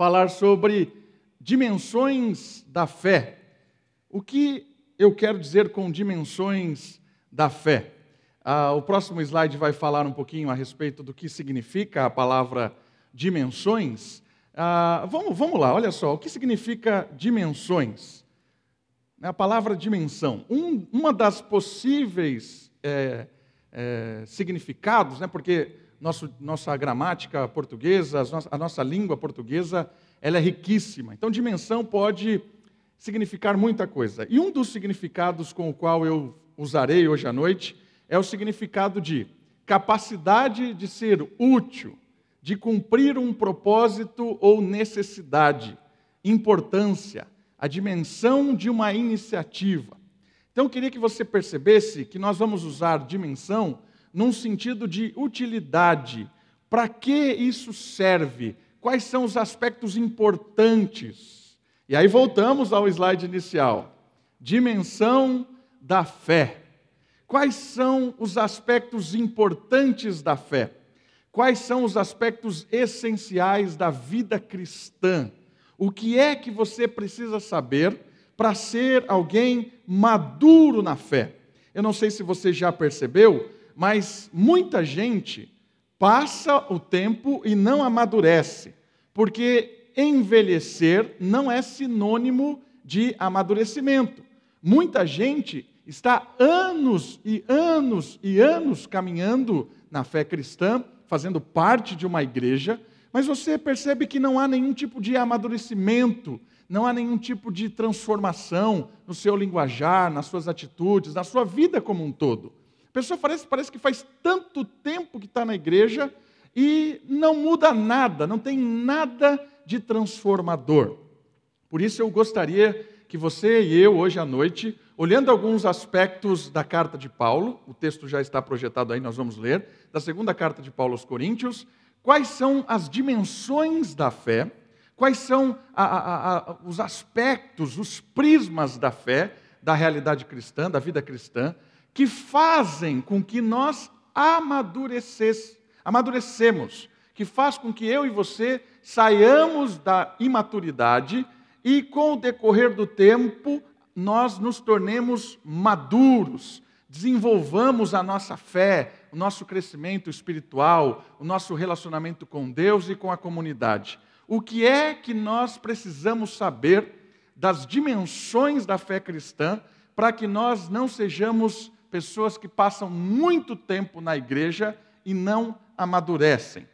falar sobre dimensões da fé. O que eu quero dizer com dimensões da fé? Ah, o próximo slide vai falar um pouquinho a respeito do que significa a palavra dimensões. Ah, vamos, vamos lá, olha só, o que significa dimensões? A palavra dimensão. Um, uma das possíveis é, é, significados, né, porque nosso, nossa gramática portuguesa, a nossa língua portuguesa, ela é riquíssima. Então, dimensão pode significar muita coisa. E um dos significados com o qual eu usarei hoje à noite é o significado de capacidade de ser útil, de cumprir um propósito ou necessidade, importância, a dimensão de uma iniciativa. Então, eu queria que você percebesse que nós vamos usar dimensão num sentido de utilidade. Para que isso serve? Quais são os aspectos importantes? E aí voltamos ao slide inicial. Dimensão da fé. Quais são os aspectos importantes da fé? Quais são os aspectos essenciais da vida cristã? O que é que você precisa saber para ser alguém maduro na fé? Eu não sei se você já percebeu, mas muita gente passa o tempo e não amadurece, porque envelhecer não é sinônimo de amadurecimento. Muita gente está anos e anos e anos caminhando na fé cristã, fazendo parte de uma igreja, mas você percebe que não há nenhum tipo de amadurecimento, não há nenhum tipo de transformação no seu linguajar, nas suas atitudes, na sua vida como um todo. A pessoa parece, parece que faz tanto tempo que está na igreja e não muda nada, não tem nada de transformador. Por isso eu gostaria que você e eu, hoje à noite, olhando alguns aspectos da carta de Paulo, o texto já está projetado aí, nós vamos ler, da segunda carta de Paulo aos Coríntios, quais são as dimensões da fé, quais são a, a, a, os aspectos, os prismas da fé, da realidade cristã, da vida cristã, que fazem com que nós amadurecemos, que faz com que eu e você saiamos da imaturidade e, com o decorrer do tempo, nós nos tornemos maduros, desenvolvamos a nossa fé, o nosso crescimento espiritual, o nosso relacionamento com Deus e com a comunidade. O que é que nós precisamos saber das dimensões da fé cristã para que nós não sejamos pessoas que passam muito tempo na igreja e não amadurecem.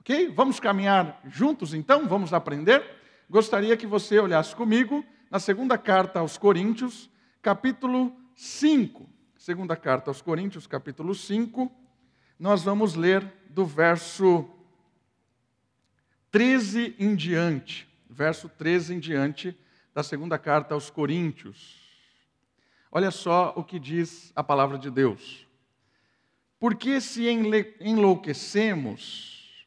Ok? Vamos caminhar juntos então? Vamos aprender? Gostaria que você olhasse comigo na segunda carta aos Coríntios, capítulo 5. Segunda carta aos Coríntios, capítulo 5. Nós vamos ler do verso 13 em diante. Verso 13 em diante da segunda carta aos Coríntios. Olha só o que diz a palavra de Deus. Porque se enlouquecemos,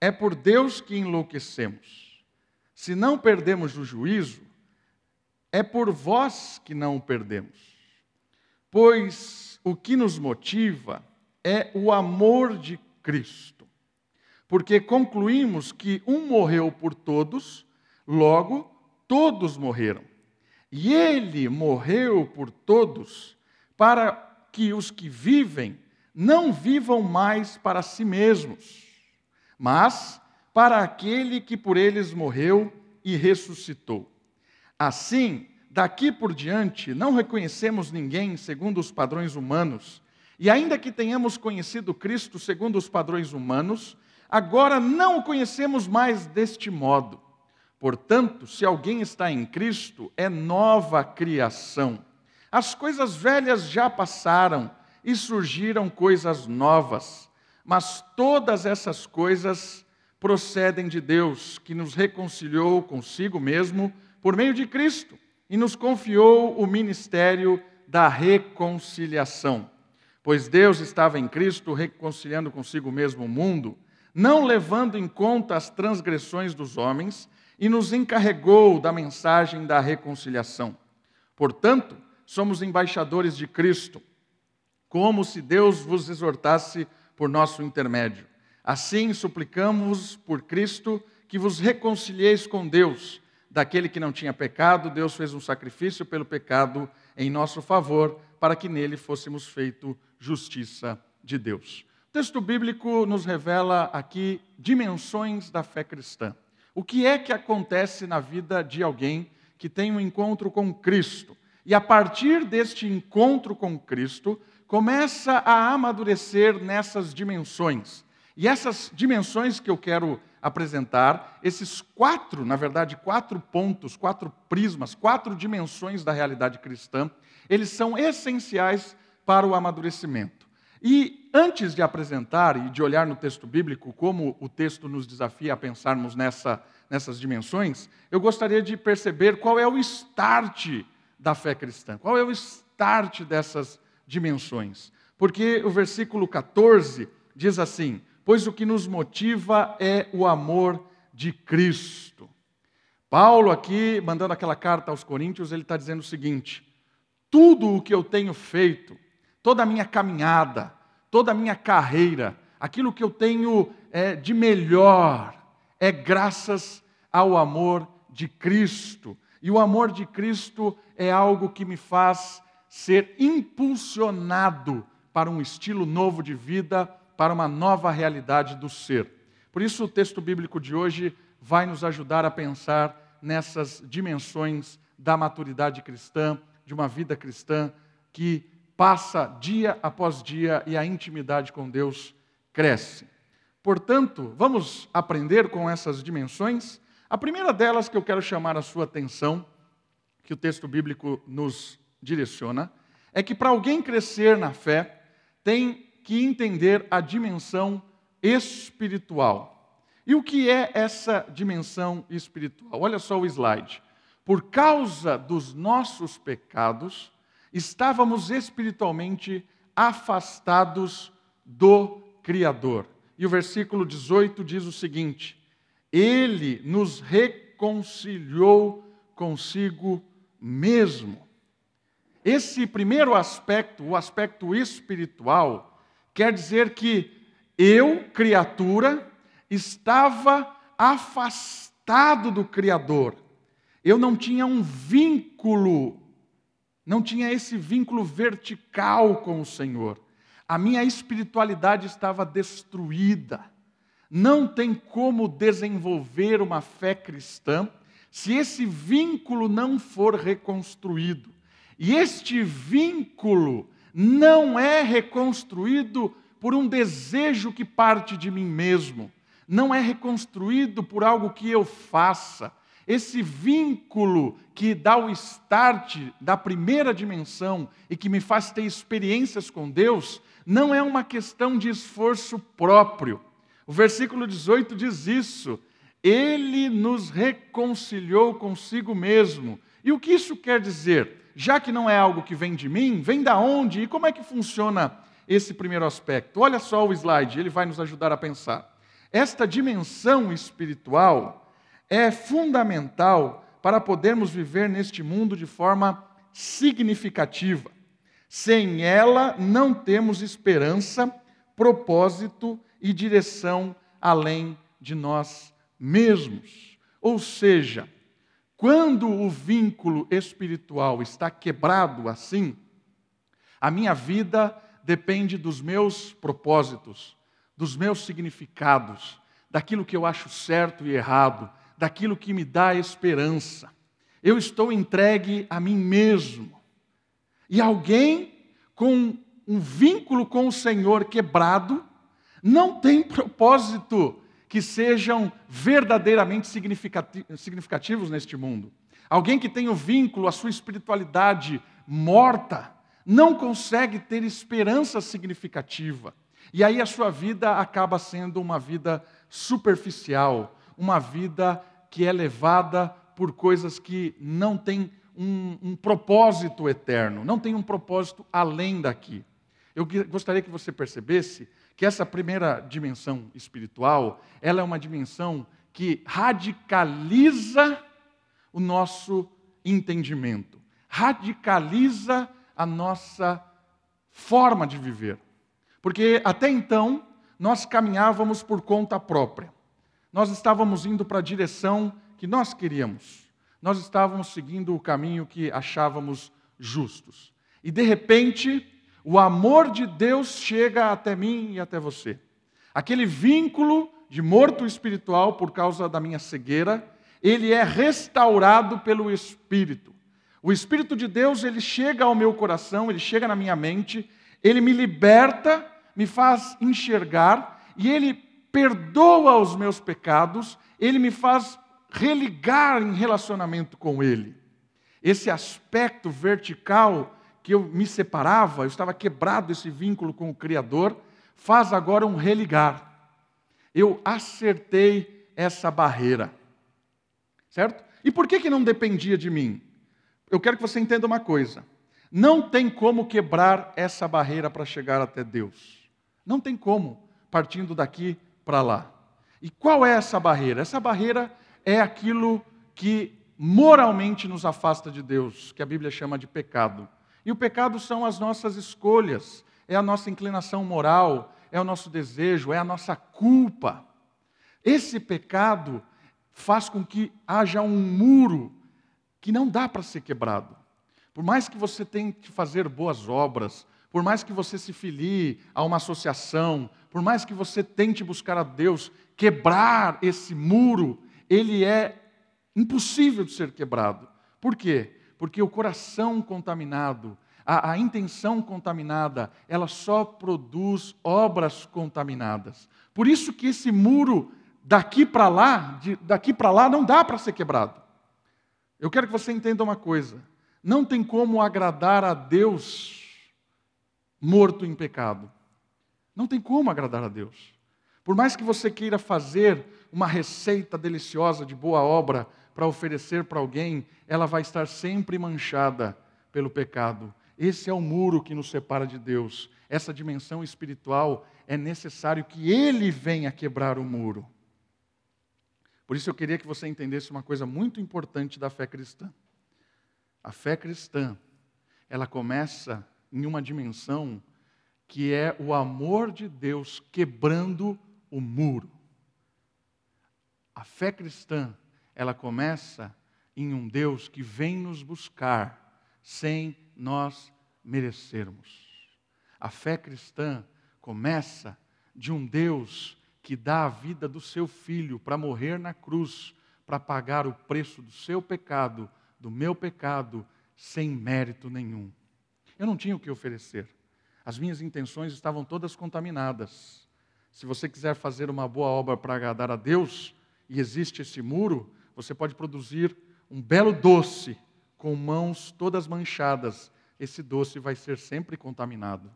é por Deus que enlouquecemos. Se não perdemos o juízo, é por vós que não o perdemos. Pois o que nos motiva é o amor de Cristo. Porque concluímos que um morreu por todos, logo todos morreram. E ele morreu por todos, para que os que vivem não vivam mais para si mesmos, mas para aquele que por eles morreu e ressuscitou. Assim, daqui por diante, não reconhecemos ninguém segundo os padrões humanos, e ainda que tenhamos conhecido Cristo segundo os padrões humanos, agora não o conhecemos mais deste modo. Portanto, se alguém está em Cristo, é nova criação. As coisas velhas já passaram e surgiram coisas novas, mas todas essas coisas procedem de Deus, que nos reconciliou consigo mesmo por meio de Cristo e nos confiou o ministério da reconciliação. Pois Deus estava em Cristo reconciliando consigo mesmo o mundo, não levando em conta as transgressões dos homens, e nos encarregou da mensagem da reconciliação. Portanto, somos embaixadores de Cristo, como se Deus vos exortasse por nosso intermédio. Assim, suplicamos por Cristo que vos reconcilieis com Deus. Daquele que não tinha pecado, Deus fez um sacrifício pelo pecado em nosso favor, para que nele fôssemos feito justiça de Deus. O texto bíblico nos revela aqui dimensões da fé cristã. O que é que acontece na vida de alguém que tem um encontro com Cristo? E a partir deste encontro com Cristo, começa a amadurecer nessas dimensões. E essas dimensões que eu quero apresentar, esses quatro, na verdade, quatro pontos, quatro prismas, quatro dimensões da realidade cristã, eles são essenciais para o amadurecimento. E antes de apresentar e de olhar no texto bíblico como o texto nos desafia a pensarmos nessa, nessas dimensões, eu gostaria de perceber qual é o start da fé cristã, qual é o start dessas dimensões. Porque o versículo 14 diz assim: Pois o que nos motiva é o amor de Cristo. Paulo, aqui, mandando aquela carta aos Coríntios, ele está dizendo o seguinte: tudo o que eu tenho feito, toda a minha caminhada, toda a minha carreira, aquilo que eu tenho é, de melhor, é graças ao amor de Cristo. E o amor de Cristo é algo que me faz ser impulsionado para um estilo novo de vida, para uma nova realidade do ser. Por isso, o texto bíblico de hoje vai nos ajudar a pensar nessas dimensões da maturidade cristã, de uma vida cristã que passa dia após dia e a intimidade com Deus cresce. Portanto, vamos aprender com essas dimensões. A primeira delas que eu quero chamar a sua atenção, que o texto bíblico nos direciona, é que para alguém crescer na fé, tem que entender a dimensão espiritual. E o que é essa dimensão espiritual? Olha só o slide. Por causa dos nossos pecados, estávamos espiritualmente afastados do Criador. E o versículo 18 diz o seguinte: Ele nos reconciliou consigo mesmo. Esse primeiro aspecto, o aspecto espiritual, quer dizer que eu, criatura, estava afastado do Criador. Eu não tinha um vínculo, não tinha esse vínculo vertical com o Senhor. A minha espiritualidade estava destruída. Não tem como desenvolver uma fé cristã se esse vínculo não for reconstruído. E este vínculo não é reconstruído por um desejo que parte de mim mesmo, não é reconstruído por algo que eu faça. Esse vínculo que dá o start da primeira dimensão e que me faz ter experiências com Deus, não é uma questão de esforço próprio. O versículo 18 diz isso. Ele nos reconciliou consigo mesmo. E o que isso quer dizer? já que não é algo que vem de mim, vem da onde e como é que funciona esse primeiro aspecto? Olha só o slide, ele vai nos ajudar a pensar. Esta dimensão espiritual é fundamental para podermos viver neste mundo de forma significativa. Sem ela, não temos esperança, propósito e direção além de nós mesmos. Ou seja, quando o vínculo espiritual está quebrado assim, a minha vida depende dos meus propósitos, dos meus significados, daquilo que eu acho certo e errado, daquilo que me dá esperança. Eu estou entregue a mim mesmo. E alguém com um vínculo com o Senhor quebrado não tem propósito que sejam verdadeiramente significativos neste mundo. Alguém que tem o vínculo, a sua espiritualidade morta, não consegue ter esperança significativa. E aí a sua vida acaba sendo uma vida superficial, uma vida que é levada por coisas que não têm um, um propósito eterno, não tem um propósito além daqui. Eu gostaria que você percebesse que essa primeira dimensão espiritual, ela é uma dimensão que radicaliza o nosso entendimento, radicaliza a nossa forma de viver. Porque até então nós caminhávamos por conta própria. Nós estávamos indo para a direção que nós queríamos. Nós estávamos seguindo o caminho que achávamos justos. E de repente, o amor de Deus chega até mim e até você. Aquele vínculo de morto espiritual por causa da minha cegueira, ele é restaurado pelo Espírito. O Espírito de Deus, ele chega ao meu coração, ele chega na minha mente, ele me liberta, me faz enxergar e ele perdoa os meus pecados, ele me faz religar em relacionamento com ele. Esse aspecto vertical que eu me separava, eu estava quebrado esse vínculo com o Criador, faz agora um religar. Eu acertei essa barreira. Certo? E por que, que não dependia de mim? Eu quero que você entenda uma coisa. Não tem como quebrar essa barreira para chegar até Deus. Não tem como, partindo daqui para lá. E qual é essa barreira? Essa barreira é aquilo que moralmente nos afasta de Deus, que a Bíblia chama de pecado. E o pecado são as nossas escolhas, é a nossa inclinação moral, é o nosso desejo, é a nossa culpa. Esse pecado faz com que haja um muro que não dá para ser quebrado. Por mais que você tente fazer boas obras, por mais que você se filie a uma associação, por mais que você tente buscar a Deus, quebrar esse muro, ele é impossível de ser quebrado. Por quê? Porque o coração contaminado, a, a intenção contaminada, ela só produz obras contaminadas. Por isso que esse muro daqui para lá, de, daqui para lá não dá para ser quebrado. Eu quero que você entenda uma coisa: não tem como agradar a Deus morto em pecado. Não tem como agradar a Deus. Por mais que você queira fazer uma receita deliciosa de boa obra para oferecer para alguém, ela vai estar sempre manchada pelo pecado. Esse é o muro que nos separa de Deus. Essa dimensão espiritual é necessário que Ele venha quebrar o muro. Por isso eu queria que você entendesse uma coisa muito importante da fé cristã. A fé cristã, ela começa em uma dimensão que é o amor de Deus quebrando o muro. A fé cristã, ela começa em um Deus que vem nos buscar sem nós merecermos. A fé cristã começa de um Deus que dá a vida do seu filho para morrer na cruz, para pagar o preço do seu pecado, do meu pecado, sem mérito nenhum. Eu não tinha o que oferecer. As minhas intenções estavam todas contaminadas. Se você quiser fazer uma boa obra para agradar a Deus, e existe esse muro, você pode produzir um belo doce com mãos todas manchadas. Esse doce vai ser sempre contaminado.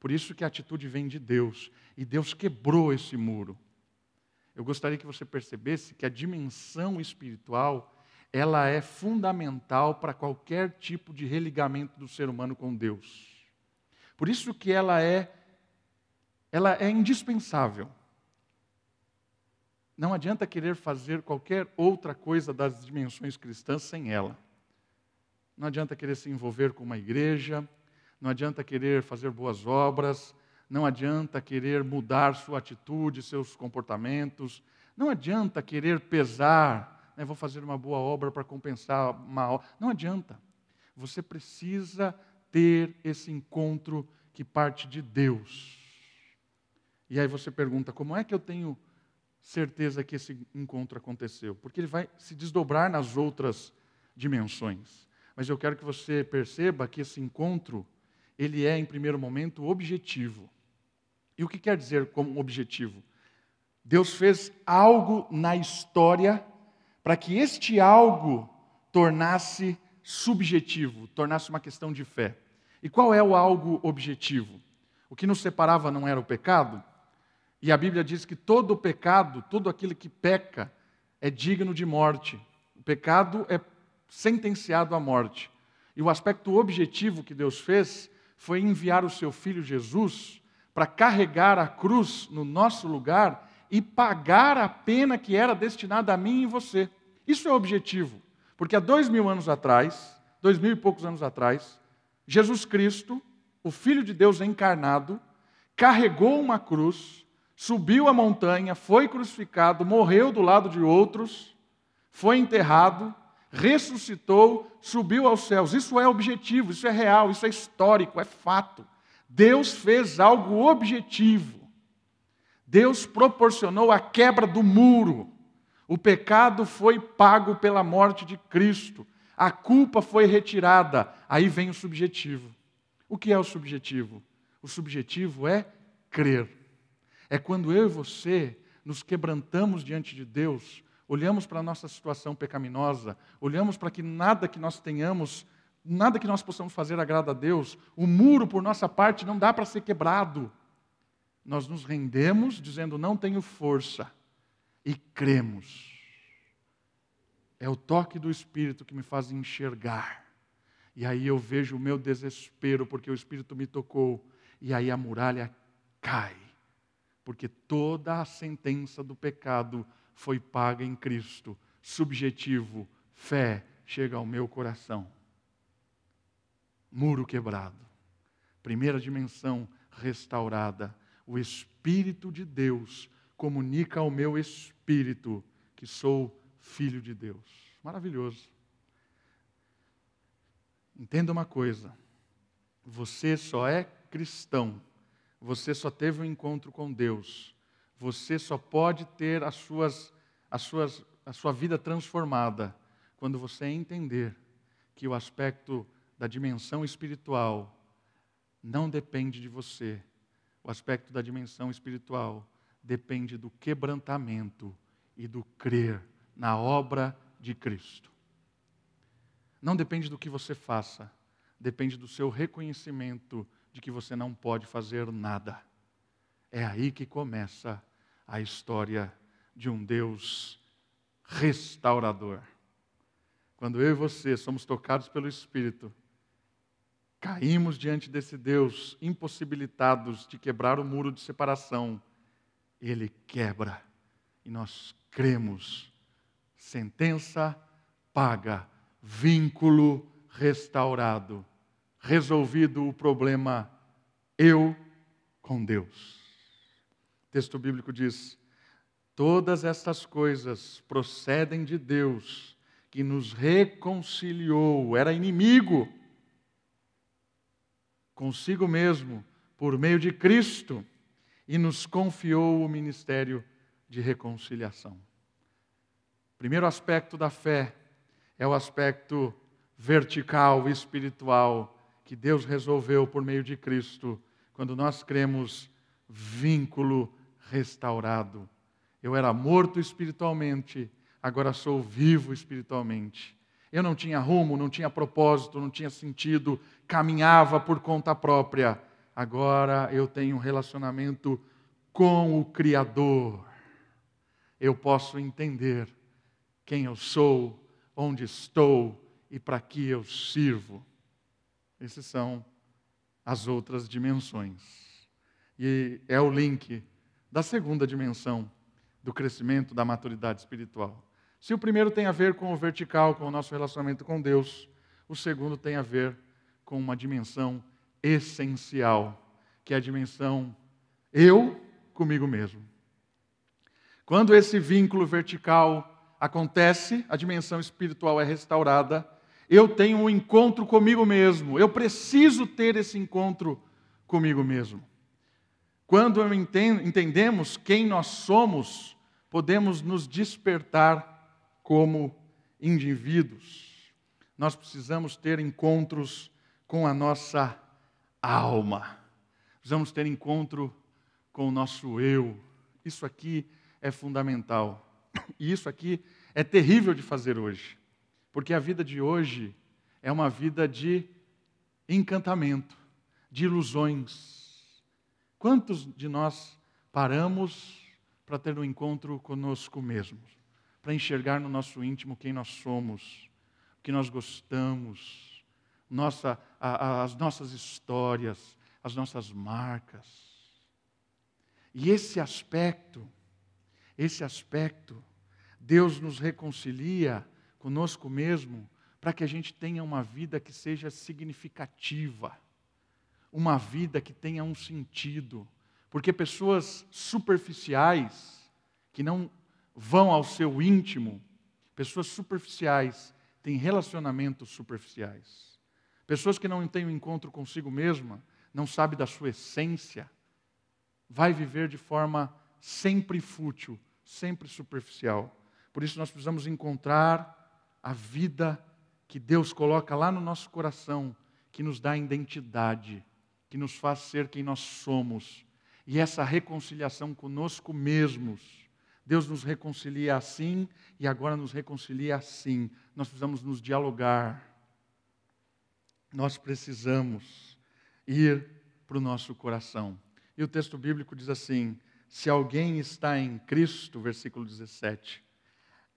Por isso que a atitude vem de Deus. E Deus quebrou esse muro. Eu gostaria que você percebesse que a dimensão espiritual, ela é fundamental para qualquer tipo de religamento do ser humano com Deus. Por isso que ela é ela é indispensável. Não adianta querer fazer qualquer outra coisa das dimensões cristãs sem ela. Não adianta querer se envolver com uma igreja, não adianta querer fazer boas obras, não adianta querer mudar sua atitude, seus comportamentos, não adianta querer pesar, né, vou fazer uma boa obra para compensar mal. Não adianta. Você precisa ter esse encontro que parte de Deus. E aí você pergunta: como é que eu tenho certeza que esse encontro aconteceu? Porque ele vai se desdobrar nas outras dimensões. Mas eu quero que você perceba que esse encontro ele é, em primeiro momento, objetivo. E o que quer dizer como objetivo? Deus fez algo na história para que este algo tornasse subjetivo, tornasse uma questão de fé. E qual é o algo objetivo? O que nos separava não era o pecado? E a Bíblia diz que todo pecado, todo aquele que peca, é digno de morte. O pecado é sentenciado à morte. E o aspecto objetivo que Deus fez foi enviar o seu filho Jesus para carregar a cruz no nosso lugar e pagar a pena que era destinada a mim e você. Isso é objetivo. Porque há dois mil anos atrás, dois mil e poucos anos atrás, Jesus Cristo, o Filho de Deus encarnado, carregou uma cruz, subiu a montanha, foi crucificado, morreu do lado de outros, foi enterrado, ressuscitou, subiu aos céus. Isso é objetivo, isso é real, isso é histórico, é fato. Deus fez algo objetivo. Deus proporcionou a quebra do muro. O pecado foi pago pela morte de Cristo. A culpa foi retirada. Aí vem o subjetivo. O que é o subjetivo? O subjetivo é crer. É quando eu e você nos quebrantamos diante de Deus, olhamos para a nossa situação pecaminosa, olhamos para que nada que nós tenhamos, nada que nós possamos fazer agrada a Deus, o muro por nossa parte não dá para ser quebrado. Nós nos rendemos dizendo não tenho força e cremos. É o toque do Espírito que me faz enxergar. E aí eu vejo o meu desespero porque o Espírito me tocou. E aí a muralha cai. Porque toda a sentença do pecado foi paga em Cristo. Subjetivo, fé chega ao meu coração. Muro quebrado. Primeira dimensão restaurada. O Espírito de Deus comunica ao meu espírito que sou filho de Deus. Maravilhoso. Entenda uma coisa: você só é cristão, você só teve um encontro com Deus você só pode ter as suas, as suas, a sua vida transformada quando você entender que o aspecto da dimensão espiritual não depende de você. O aspecto da dimensão espiritual depende do quebrantamento e do crer na obra de Cristo. Não depende do que você faça, depende do seu reconhecimento de que você não pode fazer nada. É aí que começa a história de um Deus restaurador. Quando eu e você somos tocados pelo Espírito, caímos diante desse Deus, impossibilitados de quebrar o muro de separação, ele quebra. E nós cremos. Sentença paga, vínculo restaurado, resolvido o problema eu com Deus. O texto bíblico diz: Todas estas coisas procedem de Deus, que nos reconciliou, era inimigo consigo mesmo, por meio de Cristo, e nos confiou o ministério de reconciliação. Primeiro aspecto da fé é o aspecto vertical, espiritual, que Deus resolveu por meio de Cristo, quando nós cremos vínculo restaurado. Eu era morto espiritualmente, agora sou vivo espiritualmente. Eu não tinha rumo, não tinha propósito, não tinha sentido, caminhava por conta própria. Agora eu tenho um relacionamento com o Criador. Eu posso entender quem eu sou, onde estou e para que eu sirvo. Essas são as outras dimensões. E é o link da segunda dimensão do crescimento da maturidade espiritual. Se o primeiro tem a ver com o vertical, com o nosso relacionamento com Deus, o segundo tem a ver com uma dimensão essencial, que é a dimensão eu comigo mesmo. Quando esse vínculo vertical acontece, a dimensão espiritual é restaurada, eu tenho um encontro comigo mesmo, eu preciso ter esse encontro comigo mesmo. Quando entendemos quem nós somos, podemos nos despertar como indivíduos. Nós precisamos ter encontros com a nossa alma. Precisamos ter encontro com o nosso eu. Isso aqui é fundamental. E isso aqui é terrível de fazer hoje. Porque a vida de hoje é uma vida de encantamento, de ilusões, Quantos de nós paramos para ter um encontro conosco mesmos, para enxergar no nosso íntimo quem nós somos, o que nós gostamos, nossa, a, a, as nossas histórias, as nossas marcas. E esse aspecto, esse aspecto, Deus nos reconcilia conosco mesmo para que a gente tenha uma vida que seja significativa uma vida que tenha um sentido, Porque pessoas superficiais, que não vão ao seu íntimo, pessoas superficiais têm relacionamentos superficiais. Pessoas que não têm um encontro consigo mesma, não sabe da sua essência, vai viver de forma sempre fútil, sempre superficial. Por isso nós precisamos encontrar a vida que Deus coloca lá no nosso coração, que nos dá identidade, que nos faz ser quem nós somos. E essa reconciliação conosco mesmos. Deus nos reconcilia assim e agora nos reconcilia assim. Nós precisamos nos dialogar. Nós precisamos ir para o nosso coração. E o texto bíblico diz assim: se alguém está em Cristo, versículo 17,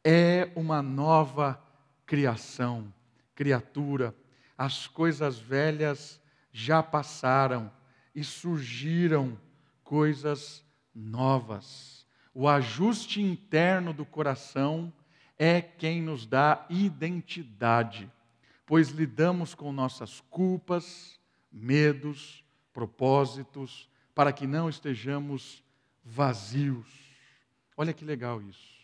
é uma nova criação, criatura. As coisas velhas já passaram e surgiram coisas novas. O ajuste interno do coração é quem nos dá identidade, pois lidamos com nossas culpas, medos, propósitos, para que não estejamos vazios. Olha que legal isso.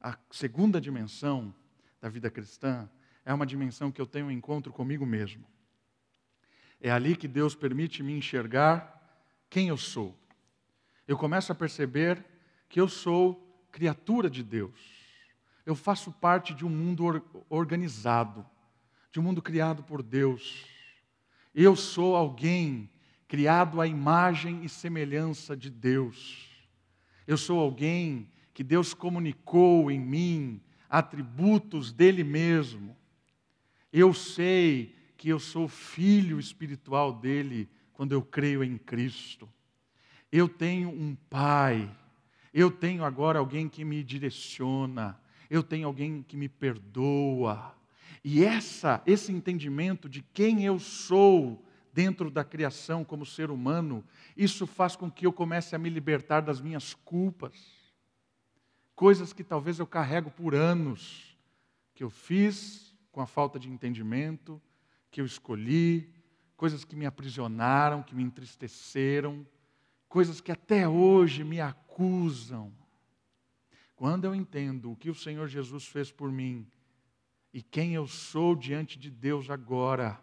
A segunda dimensão da vida cristã é uma dimensão que eu tenho um encontro comigo mesmo. É ali que Deus permite me enxergar quem eu sou. Eu começo a perceber que eu sou criatura de Deus. Eu faço parte de um mundo organizado, de um mundo criado por Deus. Eu sou alguém criado à imagem e semelhança de Deus. Eu sou alguém que Deus comunicou em mim atributos dele mesmo. Eu sei que eu sou filho espiritual dele quando eu creio em Cristo. Eu tenho um pai. Eu tenho agora alguém que me direciona. Eu tenho alguém que me perdoa. E essa, esse entendimento de quem eu sou dentro da criação como ser humano, isso faz com que eu comece a me libertar das minhas culpas. Coisas que talvez eu carrego por anos, que eu fiz com a falta de entendimento, que eu escolhi, coisas que me aprisionaram, que me entristeceram, coisas que até hoje me acusam. Quando eu entendo o que o Senhor Jesus fez por mim e quem eu sou diante de Deus agora,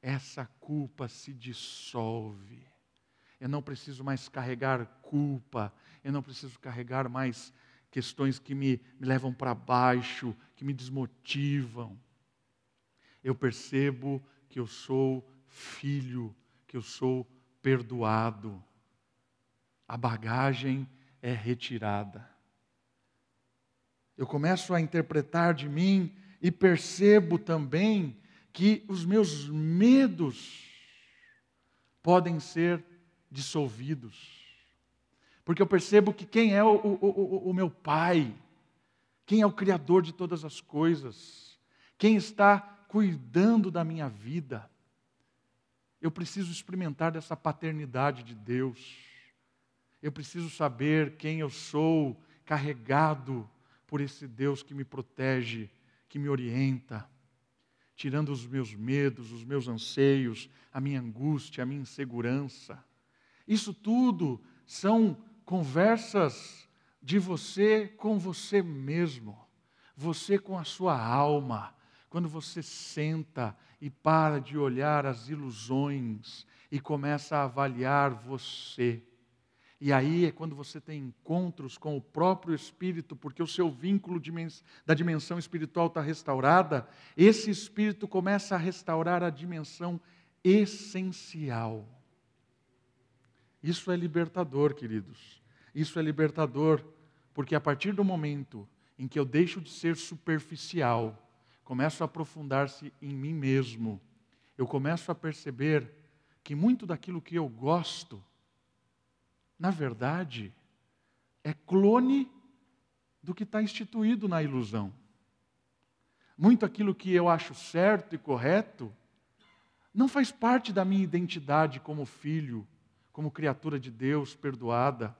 essa culpa se dissolve. Eu não preciso mais carregar culpa, eu não preciso carregar mais questões que me, me levam para baixo, que me desmotivam. Eu percebo que eu sou filho, que eu sou perdoado. A bagagem é retirada. Eu começo a interpretar de mim e percebo também que os meus medos podem ser dissolvidos. Porque eu percebo que quem é o, o, o, o, meu Pai, quem é o Criador de todas as coisas, quem está cuidando da minha vida, eu preciso experimentar dessa paternidade de Deus. Eu preciso saber quem eu sou, carregado por esse Deus que me protege, que me orienta tirando os meus medos, os meus anseios, a minha angústia, a minha insegurança. Isso tudo são conversas de você com você mesmo, você com a sua alma. Quando você senta e para de olhar as ilusões e começa a avaliar você. E aí é quando você tem encontros com o próprio Espírito, porque o seu vínculo da dimensão espiritual está restaurada, esse Espírito começa a restaurar a dimensão essencial. Isso é libertador, queridos. Isso é libertador, porque a partir do momento em que eu deixo de ser superficial, começo a aprofundar-se em mim mesmo, eu começo a perceber que muito daquilo que eu gosto, na verdade, é clone do que está instituído na ilusão. Muito aquilo que eu acho certo e correto não faz parte da minha identidade como filho, como criatura de Deus perdoada.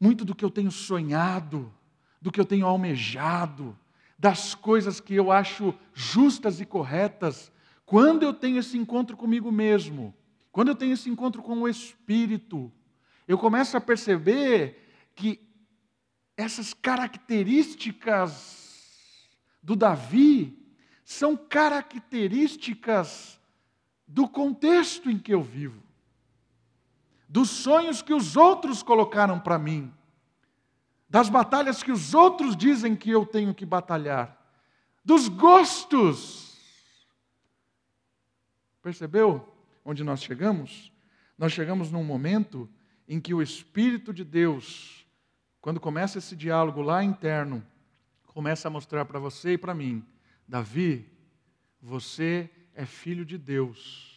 Muito do que eu tenho sonhado, do que eu tenho almejado, das coisas que eu acho justas e corretas, quando eu tenho esse encontro comigo mesmo, quando eu tenho esse encontro com o Espírito, eu começo a perceber que essas características do Davi são características do contexto em que eu vivo, dos sonhos que os outros colocaram para mim, das batalhas que os outros dizem que eu tenho que batalhar, dos gostos. Percebeu onde nós chegamos? Nós chegamos num momento em que o Espírito de Deus, quando começa esse diálogo lá interno, começa a mostrar para você e para mim: Davi, você é filho de Deus.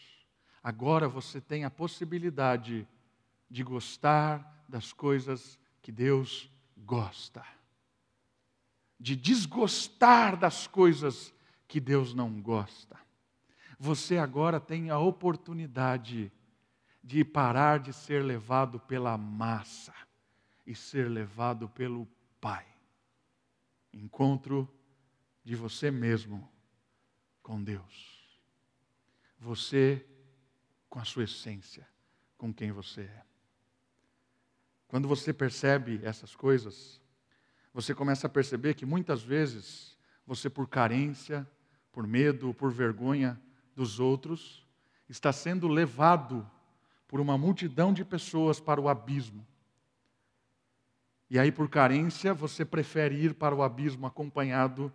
Agora você tem a possibilidade de gostar das coisas que Deus gosta, de desgostar das coisas que Deus não gosta. Você agora tem a oportunidade de parar de ser levado pela massa e ser levado pelo Pai. Encontro de você mesmo com Deus. Você com a sua essência, com quem você é. Quando você percebe essas coisas, você começa a perceber que muitas vezes você, por carência, por medo, por vergonha dos outros, está sendo levado por uma multidão de pessoas para o abismo. E aí, por carência, você prefere ir para o abismo acompanhado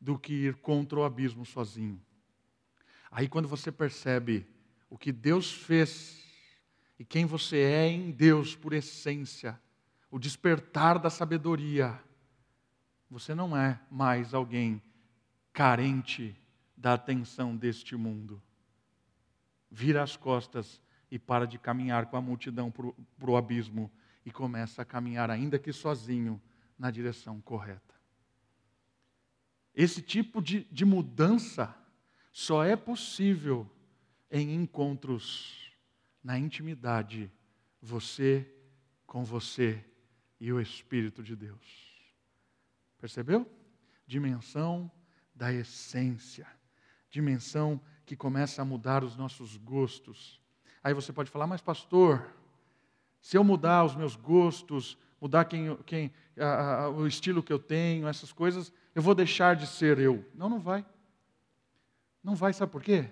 do que ir contra o abismo sozinho. Aí, quando você percebe o que Deus fez e quem você é em Deus por essência, o despertar da sabedoria, você não é mais alguém carente da atenção deste mundo. Vira as costas e para de caminhar com a multidão para o abismo e começa a caminhar, ainda que sozinho, na direção correta. Esse tipo de, de mudança só é possível em encontros na intimidade, você com você e o Espírito de Deus. Percebeu? Dimensão da essência, dimensão que começa a mudar os nossos gostos, Aí você pode falar, mas pastor, se eu mudar os meus gostos, mudar quem, quem, a, a, o estilo que eu tenho, essas coisas, eu vou deixar de ser eu. Não, não vai. Não vai, sabe por quê?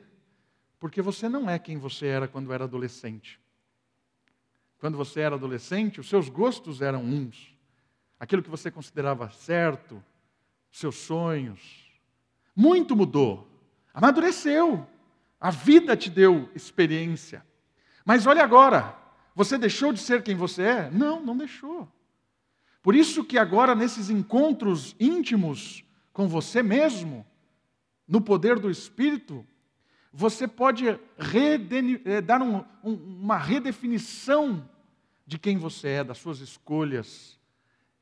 Porque você não é quem você era quando era adolescente. Quando você era adolescente, os seus gostos eram uns. Aquilo que você considerava certo, seus sonhos. Muito mudou. Amadureceu. A vida te deu experiência. Mas olha agora, você deixou de ser quem você é? Não, não deixou. Por isso que agora, nesses encontros íntimos com você mesmo, no poder do Espírito, você pode eh, dar um, um, uma redefinição de quem você é, das suas escolhas,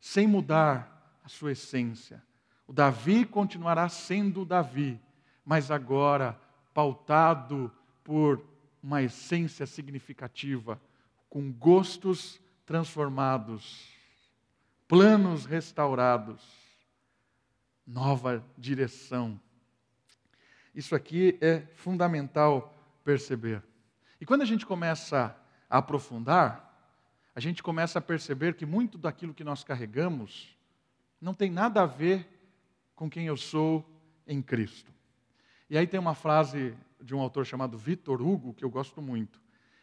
sem mudar a sua essência. O Davi continuará sendo Davi, mas agora pautado por uma essência significativa, com gostos transformados, planos restaurados, nova direção. Isso aqui é fundamental perceber. E quando a gente começa a aprofundar, a gente começa a perceber que muito daquilo que nós carregamos não tem nada a ver com quem eu sou em Cristo. E aí tem uma frase de um autor chamado Vitor Hugo, que eu gosto muito.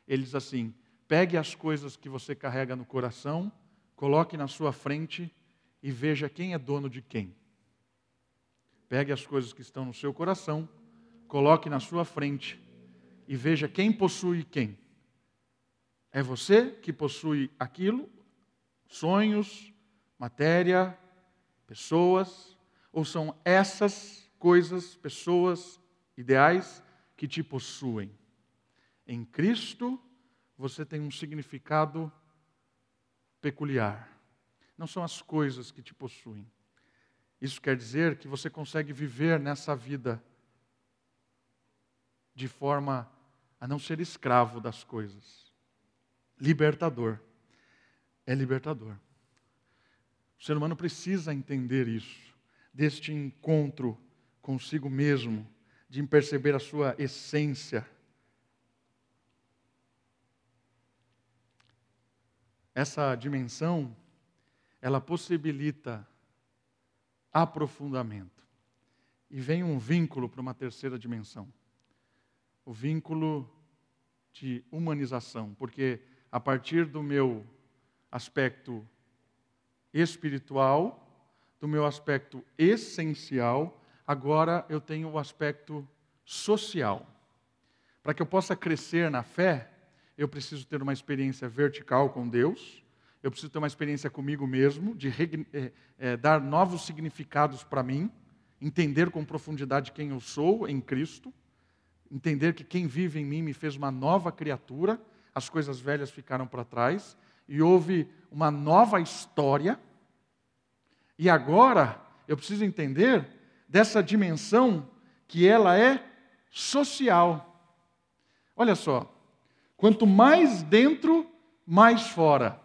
Ele diz assim: pegue as coisas que você carrega no coração, coloque na sua frente e veja quem é dono de quem. Pegue as coisas que estão no seu coração, coloque na sua frente e veja quem possui quem. É você que possui aquilo, sonhos, matéria, pessoas, ou são essas coisas, pessoas, ideais que te possuem. Em Cristo, você tem um significado peculiar. Não são as coisas que te possuem. Isso quer dizer que você consegue viver nessa vida de forma a não ser escravo das coisas. Libertador. É libertador. O ser humano precisa entender isso, deste encontro consigo mesmo de perceber a sua essência. Essa dimensão, ela possibilita aprofundamento. E vem um vínculo para uma terceira dimensão. O vínculo de humanização, porque a partir do meu aspecto espiritual, do meu aspecto essencial, agora eu tenho o aspecto social. Para que eu possa crescer na fé, eu preciso ter uma experiência vertical com Deus, eu preciso ter uma experiência comigo mesmo, de é, é, dar novos significados para mim, entender com profundidade quem eu sou em Cristo, entender que quem vive em mim me fez uma nova criatura, as coisas velhas ficaram para trás, e houve uma nova história, e agora eu preciso entender dessa dimensão que ela é social. Olha só, quanto mais dentro, mais fora.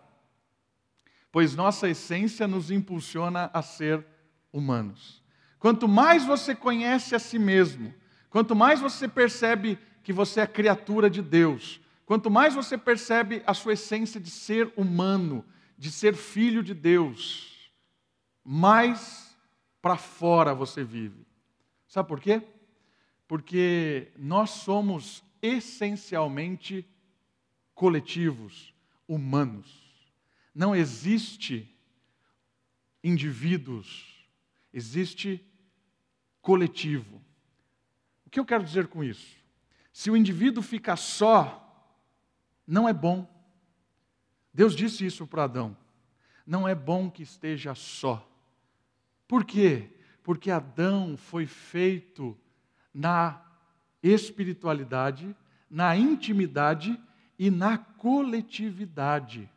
Pois nossa essência nos impulsiona a ser humanos. Quanto mais você conhece a si mesmo, quanto mais você percebe que você é criatura de Deus, quanto mais você percebe a sua essência de ser humano, de ser filho de Deus, mais para fora você vive. Sabe por quê? Porque nós somos essencialmente coletivos, humanos. Não existe indivíduos, existe coletivo. O que eu quero dizer com isso? Se o indivíduo fica só, não é bom. Deus disse isso para Adão. Não é bom que esteja só. Por quê? Porque Adão foi feito na espiritualidade, na intimidade e na coletividade.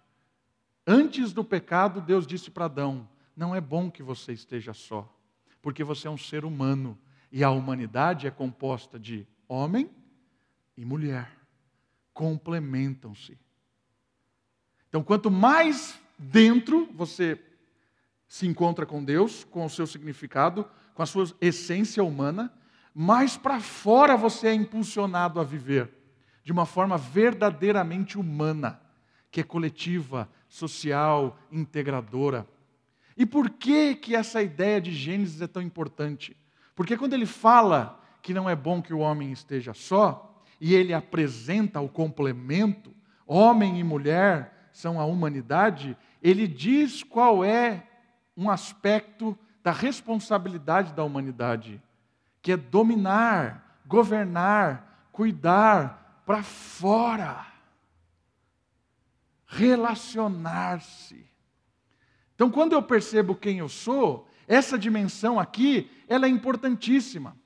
Antes do pecado, Deus disse para Adão: Não é bom que você esteja só, porque você é um ser humano e a humanidade é composta de homem e mulher. Complementam-se. Então, quanto mais dentro você se encontra com Deus, com o seu significado, com a sua essência humana, mais para fora você é impulsionado a viver de uma forma verdadeiramente humana, que é coletiva, social, integradora. E por que que essa ideia de Gênesis é tão importante? Porque quando ele fala que não é bom que o homem esteja só, e ele apresenta o complemento, homem e mulher são a humanidade, ele diz qual é um aspecto da responsabilidade da humanidade que é dominar, governar, cuidar para fora, relacionar-se. Então, quando eu percebo quem eu sou, essa dimensão aqui, ela é importantíssima.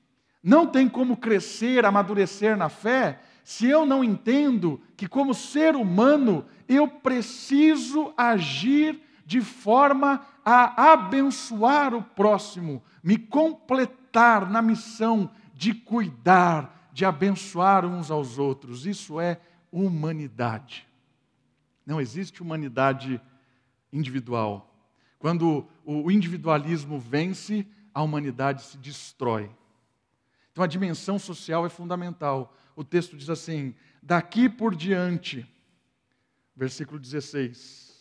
Não tem como crescer, amadurecer na fé, se eu não entendo que, como ser humano, eu preciso agir de forma a abençoar o próximo, me completar na missão de cuidar, de abençoar uns aos outros. Isso é humanidade. Não existe humanidade individual. Quando o individualismo vence, a humanidade se destrói. Então a dimensão social é fundamental. O texto diz assim: daqui por diante, versículo 16,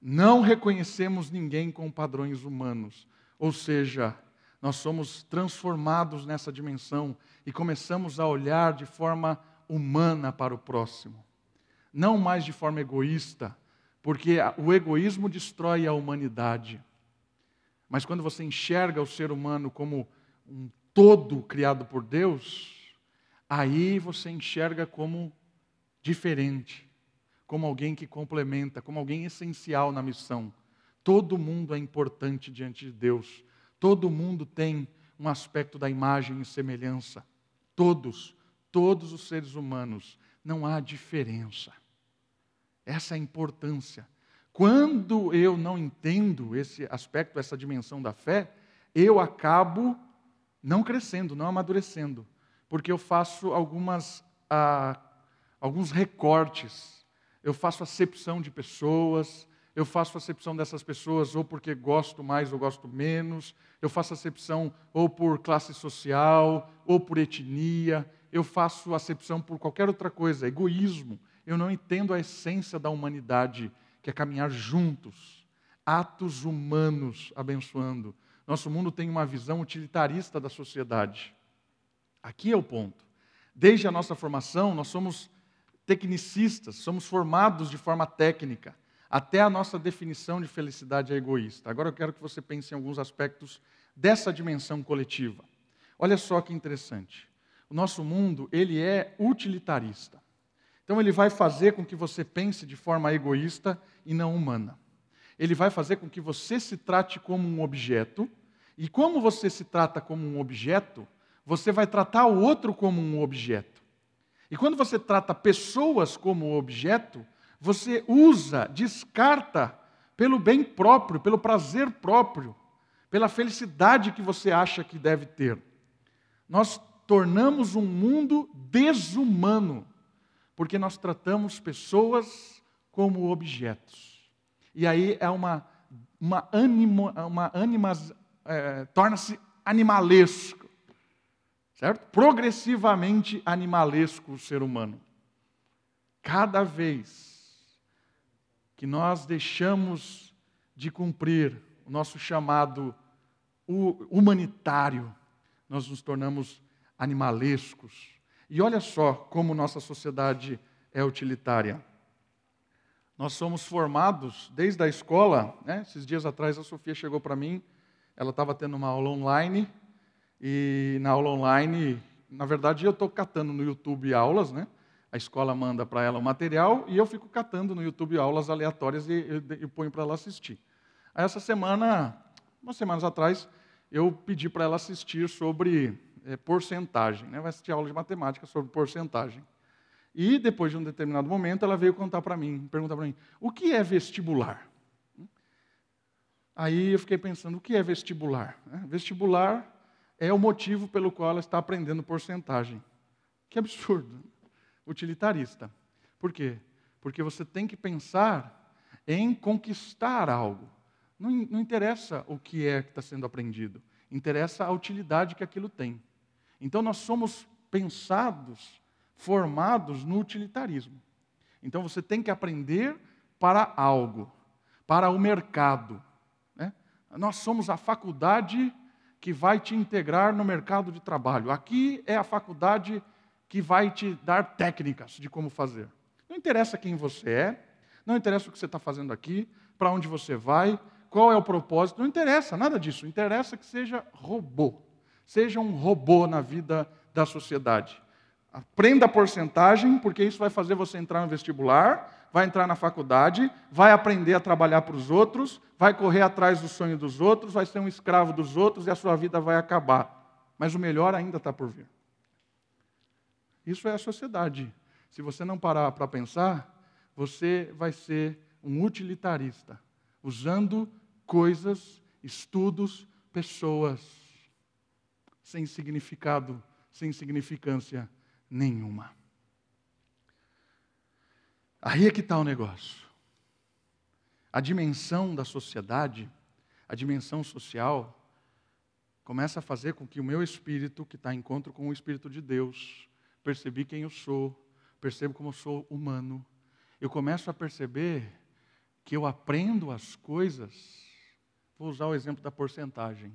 não reconhecemos ninguém com padrões humanos, ou seja, nós somos transformados nessa dimensão e começamos a olhar de forma humana para o próximo, não mais de forma egoísta, porque o egoísmo destrói a humanidade. Mas quando você enxerga o ser humano como um todo criado por Deus, aí você enxerga como diferente, como alguém que complementa, como alguém essencial na missão. Todo mundo é importante diante de Deus. Todo mundo tem um aspecto da imagem e semelhança. Todos, todos os seres humanos. Não há diferença. Essa é a importância. Quando eu não entendo esse aspecto, essa dimensão da fé, eu acabo não crescendo, não amadurecendo, porque eu faço algumas, ah, alguns recortes, eu faço acepção de pessoas, eu faço acepção dessas pessoas ou porque gosto mais ou gosto menos, eu faço acepção ou por classe social, ou por etnia, eu faço acepção por qualquer outra coisa, egoísmo. eu não entendo a essência da humanidade, que é caminhar juntos, atos humanos abençoando. Nosso mundo tem uma visão utilitarista da sociedade. Aqui é o ponto. Desde a nossa formação, nós somos tecnicistas, somos formados de forma técnica. Até a nossa definição de felicidade é egoísta. Agora eu quero que você pense em alguns aspectos dessa dimensão coletiva. Olha só que interessante. O nosso mundo, ele é utilitarista. Então ele vai fazer com que você pense de forma egoísta e não humana. Ele vai fazer com que você se trate como um objeto, e como você se trata como um objeto, você vai tratar o outro como um objeto. E quando você trata pessoas como objeto, você usa, descarta pelo bem próprio, pelo prazer próprio, pela felicidade que você acha que deve ter. Nós tornamos um mundo desumano porque nós tratamos pessoas como objetos. E aí é uma, uma animo, uma animas, é, torna-se animalesco, certo? Progressivamente animalesco o ser humano. Cada vez que nós deixamos de cumprir o nosso chamado humanitário, nós nos tornamos animalescos, e olha só como nossa sociedade é utilitária. Nós somos formados desde a escola. Né? Esses dias atrás a Sofia chegou para mim, ela estava tendo uma aula online, e na aula online, na verdade eu estou catando no YouTube aulas, né? A escola manda para ela o material e eu fico catando no YouTube aulas aleatórias e, e, e ponho para ela assistir. Essa semana, umas semanas atrás, eu pedi para ela assistir sobre é, porcentagem. Né? Vai assistir aula de matemática sobre porcentagem. E depois de um determinado momento, ela veio contar para mim, perguntar para mim, o que é vestibular? Aí eu fiquei pensando, o que é vestibular? Vestibular é o motivo pelo qual ela está aprendendo porcentagem. Que absurdo. Utilitarista. Por quê? Porque você tem que pensar em conquistar algo. Não, não interessa o que é que está sendo aprendido, interessa a utilidade que aquilo tem. Então nós somos pensados, formados no utilitarismo. Então você tem que aprender para algo, para o mercado. Né? Nós somos a faculdade que vai te integrar no mercado de trabalho. Aqui é a faculdade que vai te dar técnicas de como fazer. Não interessa quem você é, não interessa o que você está fazendo aqui, para onde você vai, qual é o propósito, não interessa nada disso. Interessa que seja robô. Seja um robô na vida da sociedade. Aprenda a porcentagem, porque isso vai fazer você entrar no vestibular, vai entrar na faculdade, vai aprender a trabalhar para os outros, vai correr atrás do sonho dos outros, vai ser um escravo dos outros e a sua vida vai acabar. Mas o melhor ainda está por vir. Isso é a sociedade. Se você não parar para pensar, você vai ser um utilitarista, usando coisas, estudos, pessoas sem significado, sem significância nenhuma. Aí é que está o negócio. A dimensão da sociedade, a dimensão social, começa a fazer com que o meu espírito, que está em encontro com o Espírito de Deus, percebi quem eu sou, percebo como eu sou humano, eu começo a perceber que eu aprendo as coisas, vou usar o exemplo da porcentagem.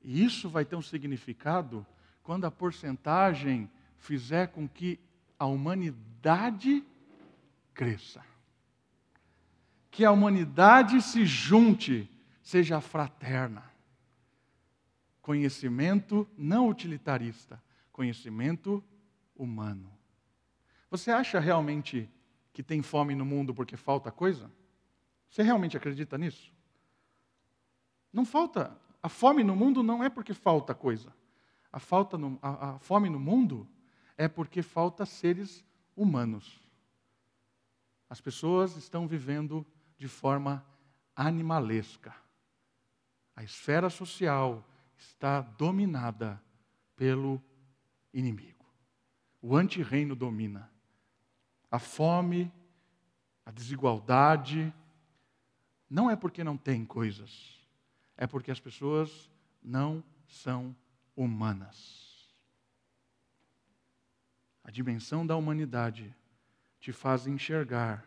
E isso vai ter um significado quando a porcentagem fizer com que a humanidade cresça. Que a humanidade se junte, seja fraterna. Conhecimento não utilitarista, conhecimento humano. Você acha realmente que tem fome no mundo porque falta coisa? Você realmente acredita nisso? Não falta a fome no mundo não é porque falta coisa. A, falta no, a, a fome no mundo é porque falta seres humanos. As pessoas estão vivendo de forma animalesca. A esfera social está dominada pelo inimigo. O antirreino domina. A fome, a desigualdade, não é porque não tem coisas é porque as pessoas não são humanas. A dimensão da humanidade te faz enxergar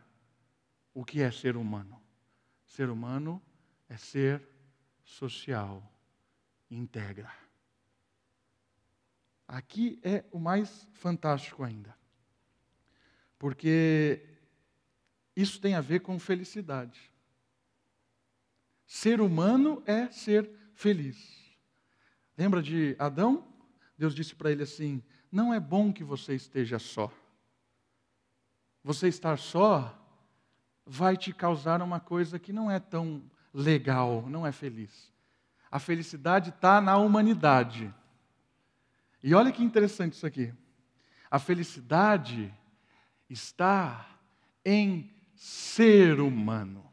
o que é ser humano. Ser humano é ser social, integra. Aqui é o mais fantástico ainda. Porque isso tem a ver com felicidade. Ser humano é ser feliz. Lembra de Adão? Deus disse para ele assim: Não é bom que você esteja só. Você estar só vai te causar uma coisa que não é tão legal, não é feliz. A felicidade está na humanidade. E olha que interessante isso aqui. A felicidade está em ser humano.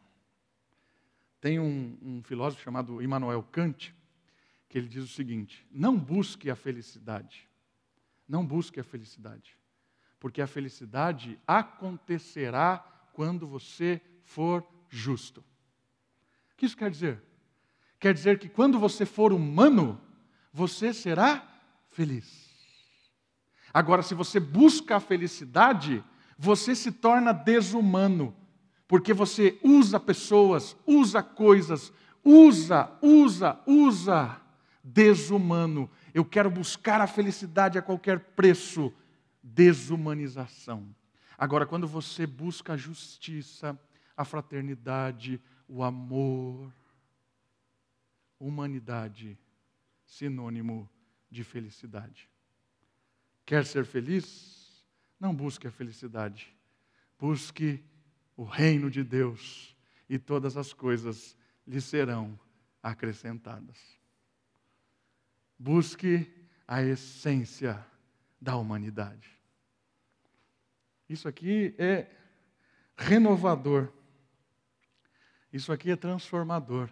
Tem um, um, filósofo chamado Immanuel Kant, que ele diz o seguinte: não busque a felicidade. Não busque a felicidade. Porque a felicidade acontecerá quando você for justo. O que isso quer dizer? Quer dizer que quando você for humano, você será feliz. Agora, se você busca a felicidade, você se torna desumano, porque você usa pessoas, usa coisas, usa, usa, usa. Desumano. Eu quero buscar a felicidade a qualquer preço. Desumanização. Agora, quando você busca a justiça, a fraternidade, o amor, humanidade, sinônimo de felicidade. Quer ser feliz? Não busque a felicidade. Busque o reino de Deus e todas as coisas lhe serão acrescentadas. Busque a essência da humanidade. Isso aqui é renovador. Isso aqui é transformador.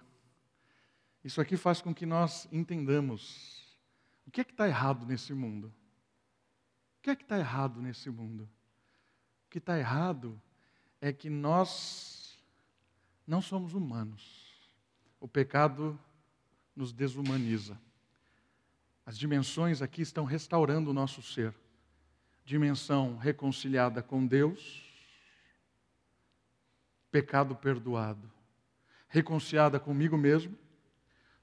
Isso aqui faz com que nós entendamos o que é que está errado nesse mundo. O que é que está errado nesse mundo? O que está errado é que nós não somos humanos. O pecado nos desumaniza. As dimensões aqui estão restaurando o nosso ser. Dimensão reconciliada com Deus, pecado perdoado. Reconciliada comigo mesmo,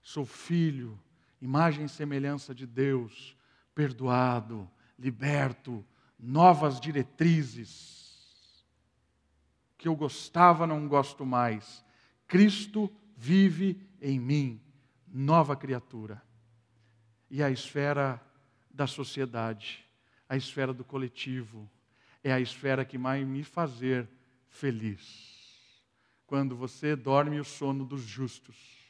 sou filho, imagem e semelhança de Deus, perdoado, liberto, novas diretrizes. Que eu gostava, não gosto mais. Cristo vive em mim, nova criatura. E a esfera da sociedade, a esfera do coletivo, é a esfera que vai me fazer feliz. Quando você dorme o sono dos justos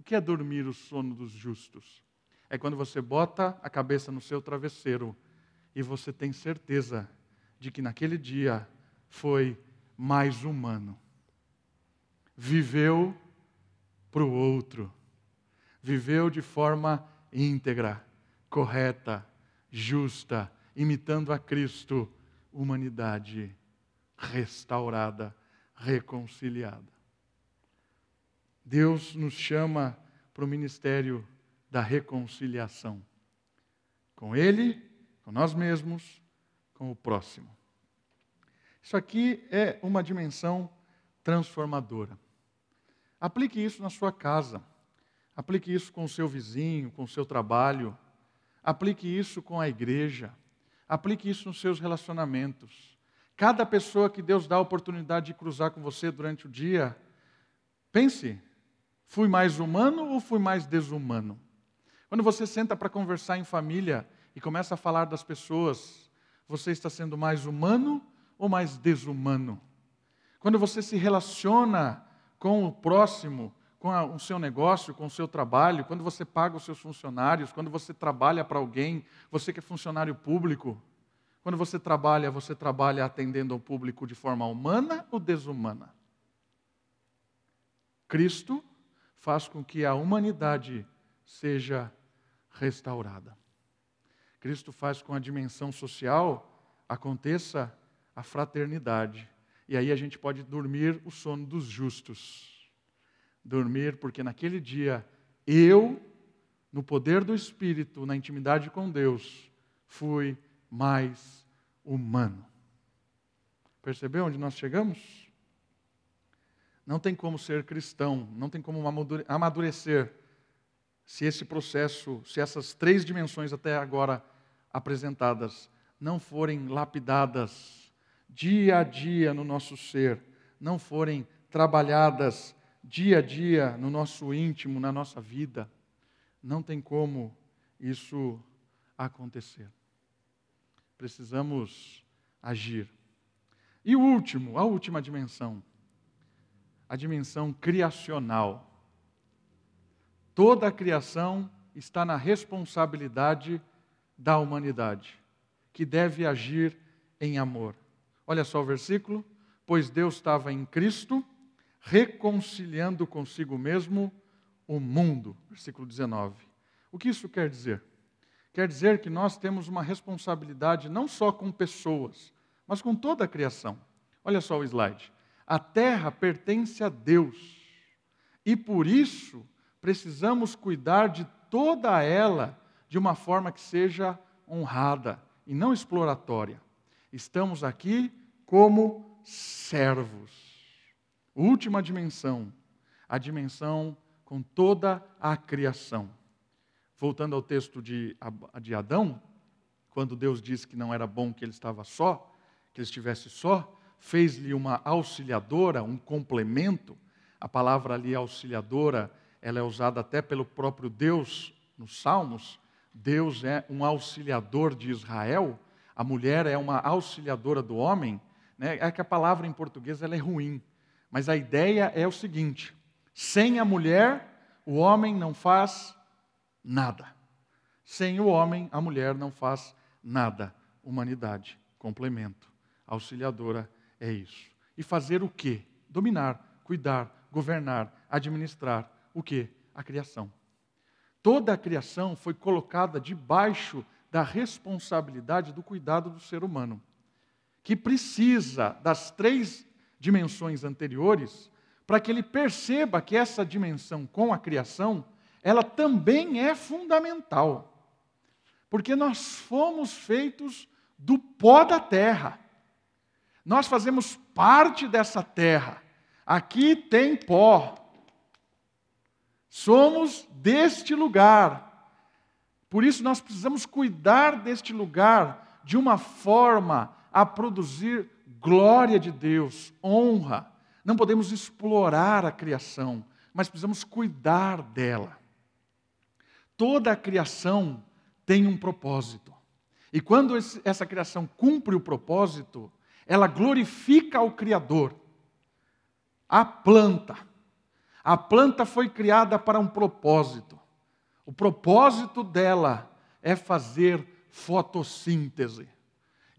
o que é dormir o sono dos justos? É quando você bota a cabeça no seu travesseiro e você tem certeza de que naquele dia foi mais humano. Viveu para o outro. Viveu de forma íntegra, correta, justa, imitando a Cristo, humanidade restaurada, reconciliada. Deus nos chama para o ministério da reconciliação com Ele, com nós mesmos, com o próximo. Isso aqui é uma dimensão transformadora. Aplique isso na sua casa, aplique isso com o seu vizinho, com o seu trabalho, aplique isso com a igreja, aplique isso nos seus relacionamentos. Cada pessoa que Deus dá a oportunidade de cruzar com você durante o dia, pense, Fui mais humano ou fui mais desumano? Quando você senta para conversar em família e começa a falar das pessoas, você está sendo mais humano ou mais desumano? Quando você se relaciona com o próximo, com a, o seu negócio, com o seu trabalho, quando você paga os seus funcionários, quando você trabalha para alguém, você que é funcionário público, quando você trabalha, você trabalha atendendo ao público de forma humana ou desumana? Cristo faz com que a humanidade seja restaurada. Cristo faz com a dimensão social aconteça a fraternidade. E aí a gente pode dormir o sono dos justos. Dormir, porque naquele dia eu, no poder do Espírito, na intimidade com Deus, fui mais humano. Percebeu onde nós chegamos? Não tem como ser cristão, não tem como amadurecer se esse processo, se essas três dimensões até agora apresentadas não forem lapidadas dia a dia no nosso ser, não forem trabalhadas dia a dia no nosso íntimo, na nossa vida, não tem como isso acontecer. Precisamos agir. E o último, a última dimensão, a dimensão criacional. Toda a criação está na responsabilidade da humanidade, que deve agir em amor. Olha só o versículo: Pois Deus estava em Cristo, reconciliando consigo mesmo o mundo. Versículo 19. O que isso quer dizer? Quer dizer que nós temos uma responsabilidade não só com pessoas, mas com toda a criação. Olha só o slide. A terra pertence a Deus e por isso precisamos cuidar de toda ela de uma forma que seja honrada e não exploratória. Estamos aqui como servos. Última dimensão, a dimensão com toda a criação. Voltando ao texto de, Adão, quando Deus disse que não era bom que ele estava só, que ele estivesse só, fez-lhe uma auxiliadora, um complemento. A palavra ali auxiliadora, ela é usada até pelo próprio Deus nos Salmos. Deus é um auxiliador de Israel, a mulher é uma auxiliadora do homem. Né? É que a palavra em português ela é ruim, mas a ideia é o seguinte: sem a mulher, o homem não faz nada. Sem o homem, a mulher não faz nada. Humanidade, complemento auxiliadora é isso. E fazer o quê? Dominar, cuidar, governar, administrar o quê? A criação. Toda a criação foi colocada debaixo da responsabilidade do cuidado do ser humano, que precisa das três dimensões anteriores para que ele perceba que essa dimensão com a criação, ela também é fundamental. Porque nós fomos feitos do pó da terra. Nós fazemos parte dessa terra. Aqui tem pó. Somos deste lugar. Por isso nós precisamos cuidar deste lugar de uma forma a produzir glória de Deus, honra. Não podemos explorar a criação, mas precisamos cuidar dela. Toda a criação tem um propósito. E quando essa criação cumpre o propósito, ela glorifica o Criador. A planta. A planta foi criada para um propósito. O propósito dela é fazer fotossíntese.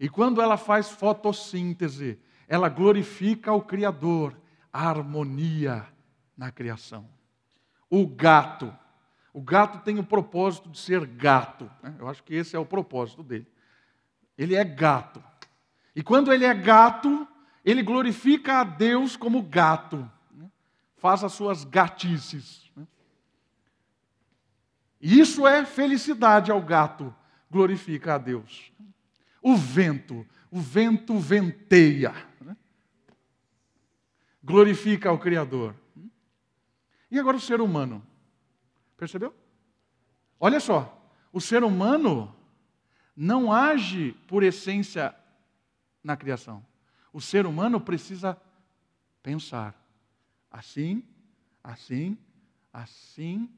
E quando ela faz fotossíntese, ela glorifica o Criador, a harmonia na criação. O gato. O gato tem o propósito de ser gato. Né? Eu acho que esse é o propósito dele. Ele é gato. E quando ele é gato, ele glorifica a Deus como gato, né? faz as suas gatices. Né? E isso é felicidade ao gato, glorifica a Deus. O vento, o vento venteia, né? glorifica ao Criador. E agora o ser humano, percebeu? Olha só, o ser humano não age por essência na criação. O ser humano precisa pensar assim, assim, assim,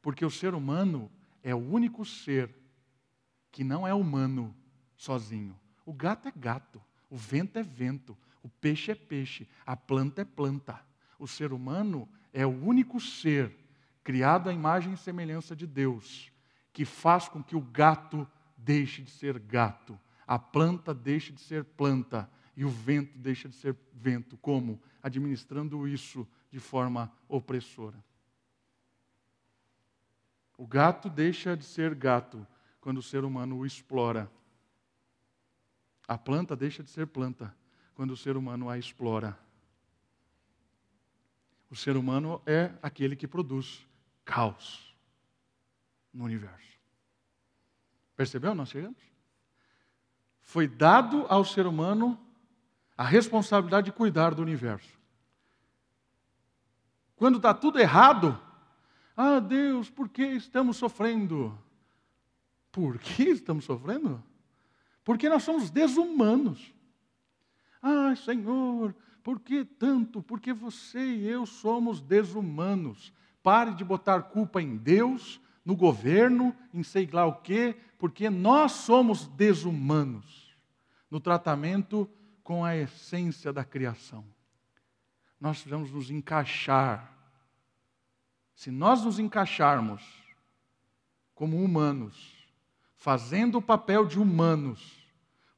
porque o ser humano é o único ser que não é humano sozinho. O gato é gato, o vento é vento, o peixe é peixe, a planta é planta. O ser humano é o único ser criado à imagem e semelhança de Deus que faz com que o gato deixe de ser gato a planta deixa de ser planta e o vento deixa de ser vento. Como? Administrando isso de forma opressora. O gato deixa de ser gato quando o ser humano o explora. A planta deixa de ser planta quando o ser humano a explora. O ser humano é aquele que produz caos no universo. Percebeu? Nós chegamos? foi dado ao ser humano a responsabilidade de cuidar do universo. Quando está tudo errado, ah, Deus, por que estamos sofrendo? Por que estamos sofrendo? Porque nós somos desumanos. Ah, Senhor, por que tanto? Porque você e eu somos desumanos. Pare de botar culpa em Deus, no governo, em sei lá o quê, porque nós somos desumanos no tratamento com a essência da criação. Nós precisamos nos encaixar. Se nós nos encaixarmos como humanos, fazendo o papel de humanos,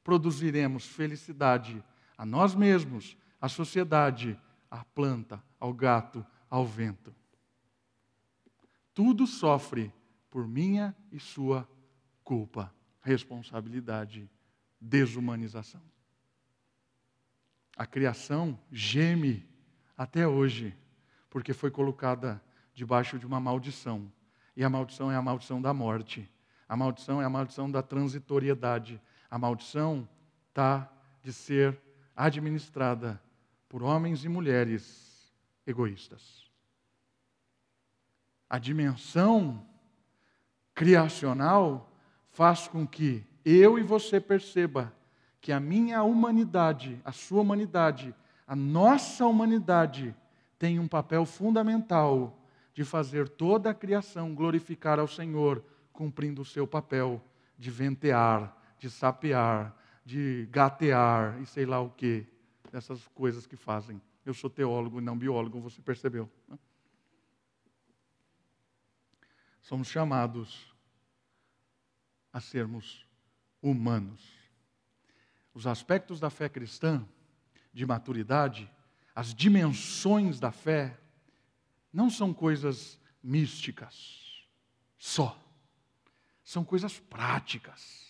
produziremos felicidade a nós mesmos, à sociedade, à planta, ao gato, ao vento. Tudo sofre por minha e sua culpa, responsabilidade, desumanização. A criação geme até hoje, porque foi colocada debaixo de uma maldição. E a maldição é a maldição da morte. A maldição é a maldição da transitoriedade. A maldição está de ser administrada por homens e mulheres egoístas. A dimensão criacional faz com que eu e você perceba que a minha humanidade, a sua humanidade, a nossa humanidade tem um papel fundamental de fazer toda a criação glorificar ao Senhor, cumprindo o seu papel de ventear, de sapear, de gatear e sei lá o que, essas coisas que fazem. Eu sou teólogo e não biólogo, você percebeu. Né? Somos chamados a sermos humanos. Os aspectos da fé cristã, de maturidade, as dimensões da fé, não são coisas místicas só. São coisas práticas.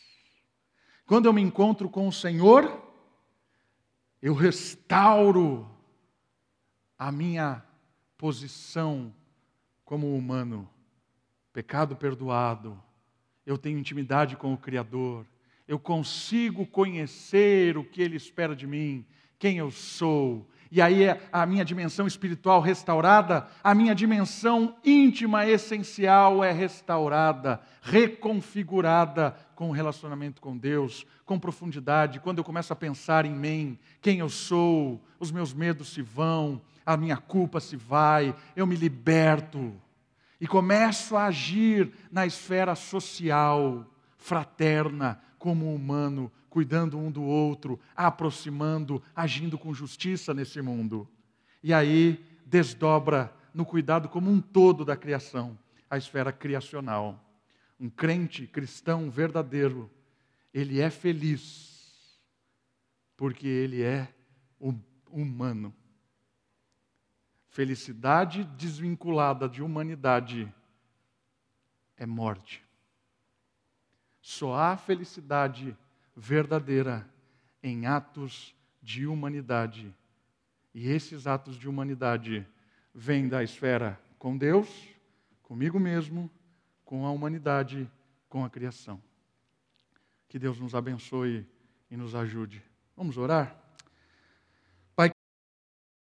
Quando eu me encontro com o Senhor, eu restauro a minha posição como humano, pecado perdoado, eu tenho intimidade com o Criador, eu consigo conhecer o que Ele espera de mim, quem eu sou, e aí é a minha dimensão espiritual restaurada, a minha dimensão íntima essencial é restaurada, reconfigurada com o relacionamento com Deus, com profundidade. Quando eu começo a pensar em mim, quem eu sou, os meus medos se vão, a minha culpa se vai, eu me liberto e começo a agir na esfera social, fraterna, como humano, cuidando um do outro, aproximando, agindo com justiça nesse mundo. E aí desdobra no cuidado como um todo da criação, a esfera criacional. Um crente cristão verdadeiro, ele é feliz porque ele é humano. Felicidade desvinculada de humanidade é morte. Só há felicidade verdadeira em atos de humanidade. E esses atos de humanidade vêm da esfera com Deus, comigo mesmo, com a humanidade, com a criação. Que Deus nos abençoe e nos ajude. Vamos orar?